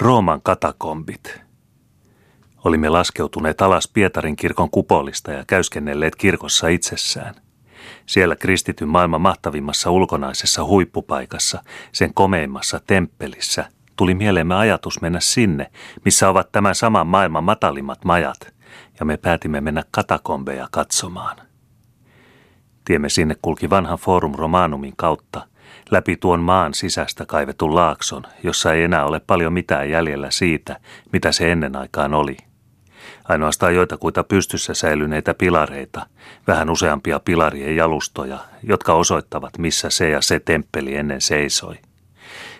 Rooman katakombit. Olimme laskeutuneet alas Pietarin kirkon kupolista ja käyskennelleet kirkossa itsessään. Siellä kristityn maailman mahtavimmassa ulkonaisessa huippupaikassa, sen komeimmassa temppelissä, tuli mieleemme ajatus mennä sinne, missä ovat tämän saman maailman matalimmat majat, ja me päätimme mennä katakombeja katsomaan. Tiemme sinne kulki vanhan Forum Romanumin kautta, läpi tuon maan sisästä kaivetun laakson, jossa ei enää ole paljon mitään jäljellä siitä, mitä se ennen aikaan oli. Ainoastaan joitakuita pystyssä säilyneitä pilareita, vähän useampia pilarien jalustoja, jotka osoittavat, missä se ja se temppeli ennen seisoi.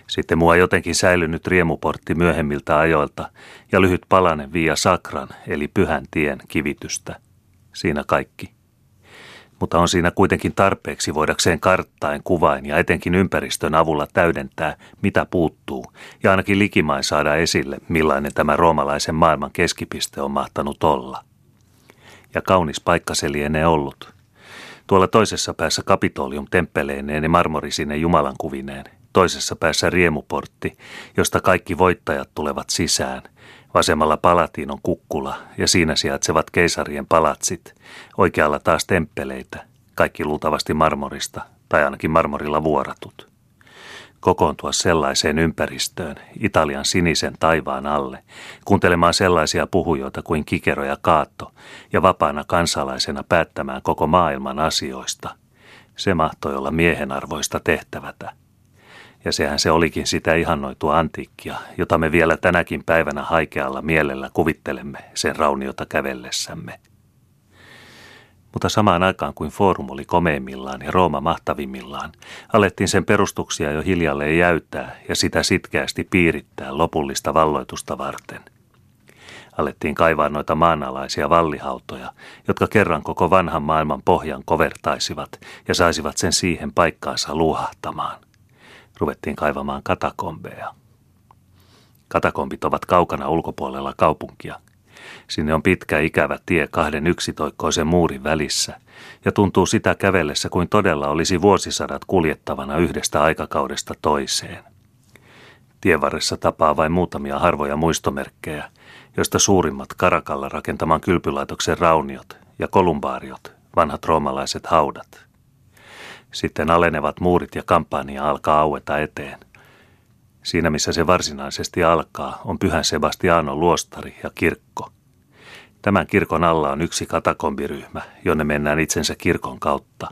Sitten mua jotenkin säilynyt riemuportti myöhemmiltä ajoilta ja lyhyt palanen via sakran, eli pyhän tien kivitystä. Siinä kaikki mutta on siinä kuitenkin tarpeeksi voidakseen karttaen, kuvain ja etenkin ympäristön avulla täydentää, mitä puuttuu, ja ainakin likimain saada esille, millainen tämä roomalaisen maailman keskipiste on mahtanut olla. Ja kaunis paikka se lienee ollut. Tuolla toisessa päässä kapitolium temppeleineen ja marmorisine Jumalan kuvineen, toisessa päässä riemuportti, josta kaikki voittajat tulevat sisään – Vasemmalla palatiin on kukkula ja siinä sijaitsevat keisarien palatsit, oikealla taas temppeleitä, kaikki luultavasti marmorista tai ainakin marmorilla vuoratut. Kokoontua sellaiseen ympäristöön, Italian sinisen taivaan alle, kuuntelemaan sellaisia puhujoita kuin Kikero ja Kaatto ja vapaana kansalaisena päättämään koko maailman asioista. Se mahtoi olla miehenarvoista tehtävätä – ja sehän se olikin sitä ihannoitua antiikkia, jota me vielä tänäkin päivänä haikealla mielellä kuvittelemme sen rauniota kävellessämme. Mutta samaan aikaan kuin Forum oli komeimmillaan ja Rooma mahtavimmillaan, alettiin sen perustuksia jo hiljalleen jäytää ja sitä sitkeästi piirittää lopullista valloitusta varten. Alettiin kaivaa noita maanalaisia vallihautoja, jotka kerran koko vanhan maailman pohjan kovertaisivat ja saisivat sen siihen paikkaansa luohahtamaan ruvettiin kaivamaan katakombeja. Katakombit ovat kaukana ulkopuolella kaupunkia. Sinne on pitkä ikävä tie kahden yksitoikkoisen muurin välissä, ja tuntuu sitä kävellessä kuin todella olisi vuosisadat kuljettavana yhdestä aikakaudesta toiseen. Tievarressa tapaa vain muutamia harvoja muistomerkkejä, joista suurimmat Karakalla rakentaman kylpylaitoksen rauniot ja kolumbaariot, vanhat roomalaiset haudat – sitten alenevat muurit ja kampanja alkaa aueta eteen. Siinä missä se varsinaisesti alkaa on Pyhän Sebastianon luostari ja kirkko. Tämän kirkon alla on yksi katakombiryhmä, jonne mennään itsensä kirkon kautta.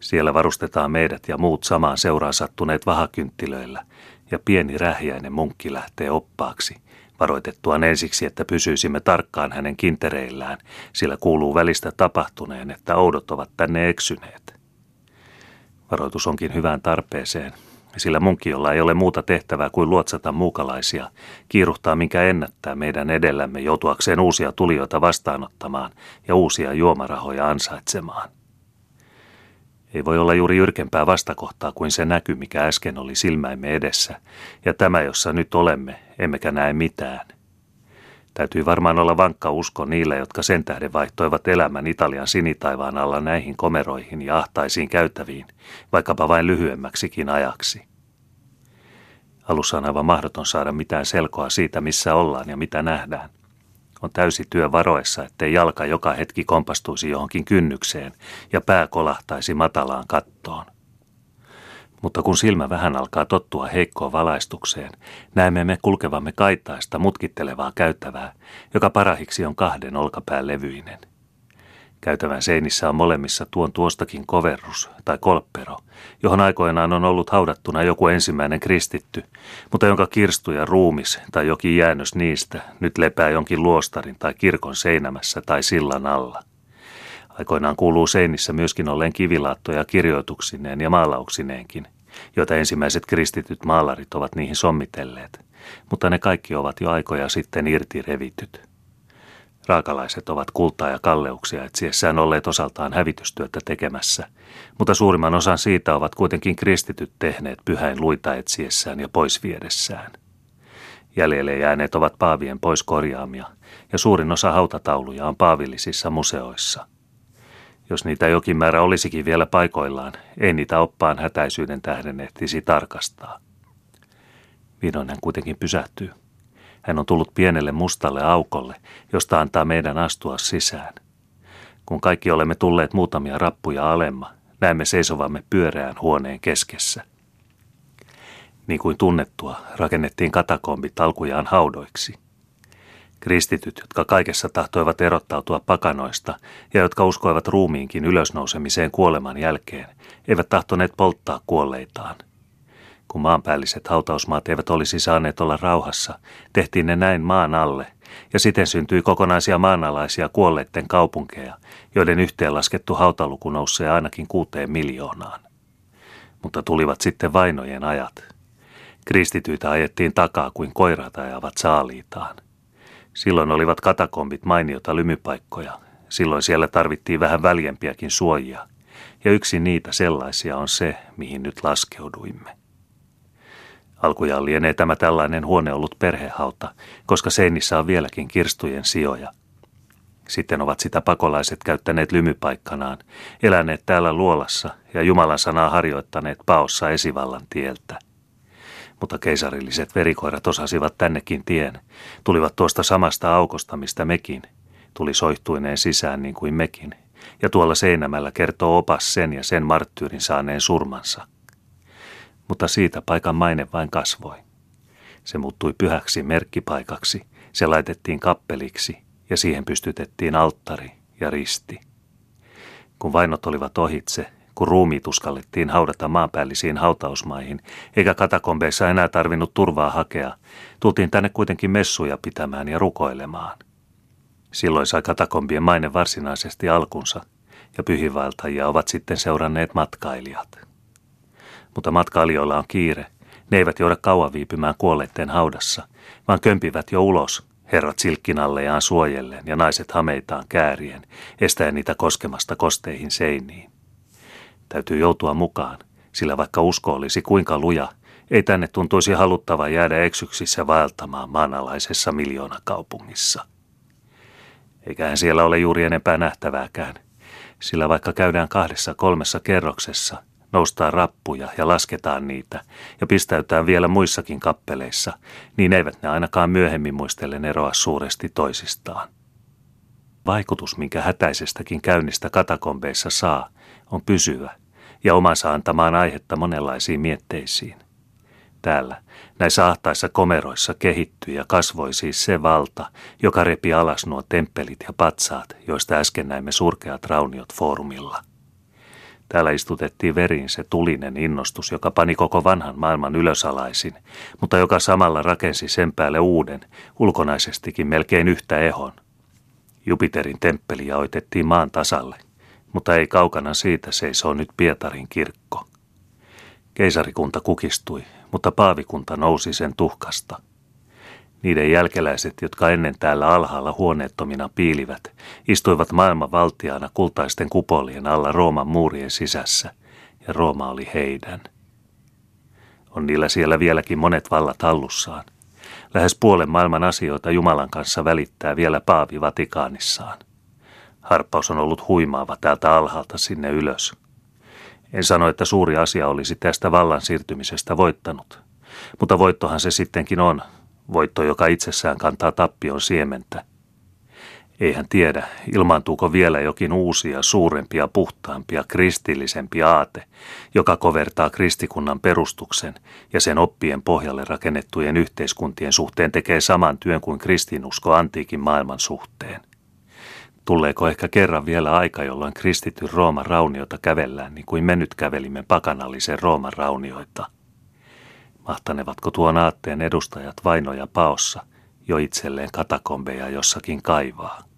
Siellä varustetaan meidät ja muut samaan seuraan sattuneet vahakynttilöillä, ja pieni rähjäinen munkki lähtee oppaaksi, varoitettuaan ensiksi, että pysyisimme tarkkaan hänen kintereillään, sillä kuuluu välistä tapahtuneen, että oudot ovat tänne eksyneet. Varoitus onkin hyvään tarpeeseen, sillä munkki, jolla ei ole muuta tehtävää kuin luotsata muukalaisia, kiiruhtaa minkä ennättää meidän edellämme joutuakseen uusia tulijoita vastaanottamaan ja uusia juomarahoja ansaitsemaan. Ei voi olla juuri jyrkempää vastakohtaa kuin se näky, mikä äsken oli silmäimme edessä, ja tämä, jossa nyt olemme, emmekä näe mitään – Täytyy varmaan olla vankka usko niille, jotka sen tähden vaihtoivat elämän Italian sinitaivaan alla näihin komeroihin ja ahtaisiin käytäviin, vaikkapa vain lyhyemmäksikin ajaksi. Alussa on aivan mahdoton saada mitään selkoa siitä, missä ollaan ja mitä nähdään. On täysi työ varoessa, ettei jalka joka hetki kompastuisi johonkin kynnykseen ja pää kolahtaisi matalaan kattoon. Mutta kun silmä vähän alkaa tottua heikkoon valaistukseen, näemme me kulkevamme kaitaista mutkittelevaa käyttävää, joka parahiksi on kahden olkapään levyinen. Käytävän seinissä on molemmissa tuon tuostakin koverrus tai kolppero, johon aikoinaan on ollut haudattuna joku ensimmäinen kristitty, mutta jonka kirstu ja ruumis tai jokin jäännös niistä nyt lepää jonkin luostarin tai kirkon seinämässä tai sillan alla – Aikoinaan kuuluu seinissä myöskin olleen kivilaattoja kirjoituksineen ja maalauksineenkin, joita ensimmäiset kristityt maalarit ovat niihin sommitelleet, mutta ne kaikki ovat jo aikoja sitten irti revityt. Raakalaiset ovat kultaa ja kalleuksia etsiessään olleet osaltaan hävitystyötä tekemässä, mutta suurimman osan siitä ovat kuitenkin kristityt tehneet pyhäin luita etsiessään ja pois viedessään. Jäljelle jääneet ovat paavien pois korjaamia, ja suurin osa hautatauluja on paavillisissa museoissa – jos niitä jokin määrä olisikin vielä paikoillaan, ei niitä oppaan hätäisyyden tähden ehtisi tarkastaa. Vihdoin hän kuitenkin pysähtyy. Hän on tullut pienelle mustalle aukolle, josta antaa meidän astua sisään. Kun kaikki olemme tulleet muutamia rappuja alemma, näemme seisovamme pyöreän huoneen keskessä. Niin kuin tunnettua, rakennettiin katakombit alkujaan haudoiksi. Kristityt, jotka kaikessa tahtoivat erottautua pakanoista ja jotka uskoivat ruumiinkin ylösnousemiseen kuoleman jälkeen, eivät tahtoneet polttaa kuolleitaan. Kun maanpäälliset hautausmaat eivät olisi saaneet olla rauhassa, tehtiin ne näin maan alle, ja siten syntyi kokonaisia maanalaisia kuolleiden kaupunkeja, joiden yhteenlaskettu hautaluku nousee ainakin kuuteen miljoonaan. Mutta tulivat sitten vainojen ajat. Kristityitä ajettiin takaa kuin koirat ajavat saaliitaan. Silloin olivat katakombit mainiota lymypaikkoja. Silloin siellä tarvittiin vähän väljempiäkin suojia. Ja yksi niitä sellaisia on se, mihin nyt laskeuduimme. Alkujaan lienee tämä tällainen huone ollut perhehauta, koska seinissä on vieläkin kirstujen sijoja. Sitten ovat sitä pakolaiset käyttäneet lymypaikkanaan, eläneet täällä luolassa ja Jumalan sanaa harjoittaneet paossa esivallan tieltä – mutta keisarilliset verikoirat osasivat tännekin tien. Tulivat tuosta samasta aukosta, mistä mekin. Tuli soihtuineen sisään niin kuin mekin. Ja tuolla seinämällä kertoo opas sen ja sen marttyyrin saaneen surmansa. Mutta siitä paikan maine vain kasvoi. Se muuttui pyhäksi merkkipaikaksi, se laitettiin kappeliksi ja siihen pystytettiin alttari ja risti. Kun vainot olivat ohitse, kun ruumiit uskallettiin haudata maanpäällisiin hautausmaihin, eikä katakombeissa enää tarvinnut turvaa hakea, tultiin tänne kuitenkin messuja pitämään ja rukoilemaan. Silloin sai katakombien maine varsinaisesti alkunsa, ja pyhivaltajia ovat sitten seuranneet matkailijat. Mutta matkailijoilla on kiire, ne eivät jouda kauan viipymään kuolleiden haudassa, vaan kömpivät jo ulos, herrat silkkinallejaan suojellen ja naiset hameitaan käärien, estäen niitä koskemasta kosteihin seiniin. Täytyy joutua mukaan, sillä vaikka usko olisi kuinka luja, ei tänne tuntuisi haluttava jäädä eksyksissä vaeltamaan maanalaisessa miljoonakaupungissa. Eiköhän siellä ole juuri enempää nähtävääkään, sillä vaikka käydään kahdessa kolmessa kerroksessa, noustaan rappuja ja lasketaan niitä ja pistäytään vielä muissakin kappeleissa, niin eivät ne ainakaan myöhemmin muistellen eroa suuresti toisistaan. Vaikutus, minkä hätäisestäkin käynnistä katakombeissa saa, on pysyvä ja omansa antamaan aihetta monenlaisiin mietteisiin. Täällä, näissä ahtaissa komeroissa kehittyi ja kasvoi siis se valta, joka repi alas nuo temppelit ja patsaat, joista äsken näimme surkeat rauniot foorumilla. Täällä istutettiin veriin se tulinen innostus, joka pani koko vanhan maailman ylösalaisin, mutta joka samalla rakensi sen päälle uuden, ulkonaisestikin melkein yhtä ehon. Jupiterin temppeli jaoitettiin maan tasalle – mutta ei kaukana siitä seisoo nyt Pietarin kirkko. Keisarikunta kukistui, mutta paavikunta nousi sen tuhkasta. Niiden jälkeläiset, jotka ennen täällä alhaalla huoneettomina piilivät, istuivat maailman valtiaana kultaisten kupolien alla Rooman muurien sisässä, ja Rooma oli heidän. On niillä siellä vieläkin monet vallat hallussaan. Lähes puolen maailman asioita Jumalan kanssa välittää vielä Paavi Vatikaanissaan. Harppaus on ollut huimaava täältä alhaalta sinne ylös. En sano, että suuri asia olisi tästä vallan siirtymisestä voittanut. Mutta voittohan se sittenkin on. Voitto, joka itsessään kantaa tappion siementä. Ei hän tiedä, ilmaantuuko vielä jokin uusia, suurempia, puhtaampia, kristillisempi aate, joka kovertaa kristikunnan perustuksen ja sen oppien pohjalle rakennettujen yhteiskuntien suhteen tekee saman työn kuin kristinusko antiikin maailman suhteen. Tulleeko ehkä kerran vielä aika, jolloin kristityn Rooman rauniota kävellään niin kuin me nyt kävelimme pakanallisen Rooman raunioita? Mahtanevatko tuon aatteen edustajat vainoja paossa jo itselleen katakombeja jossakin kaivaa?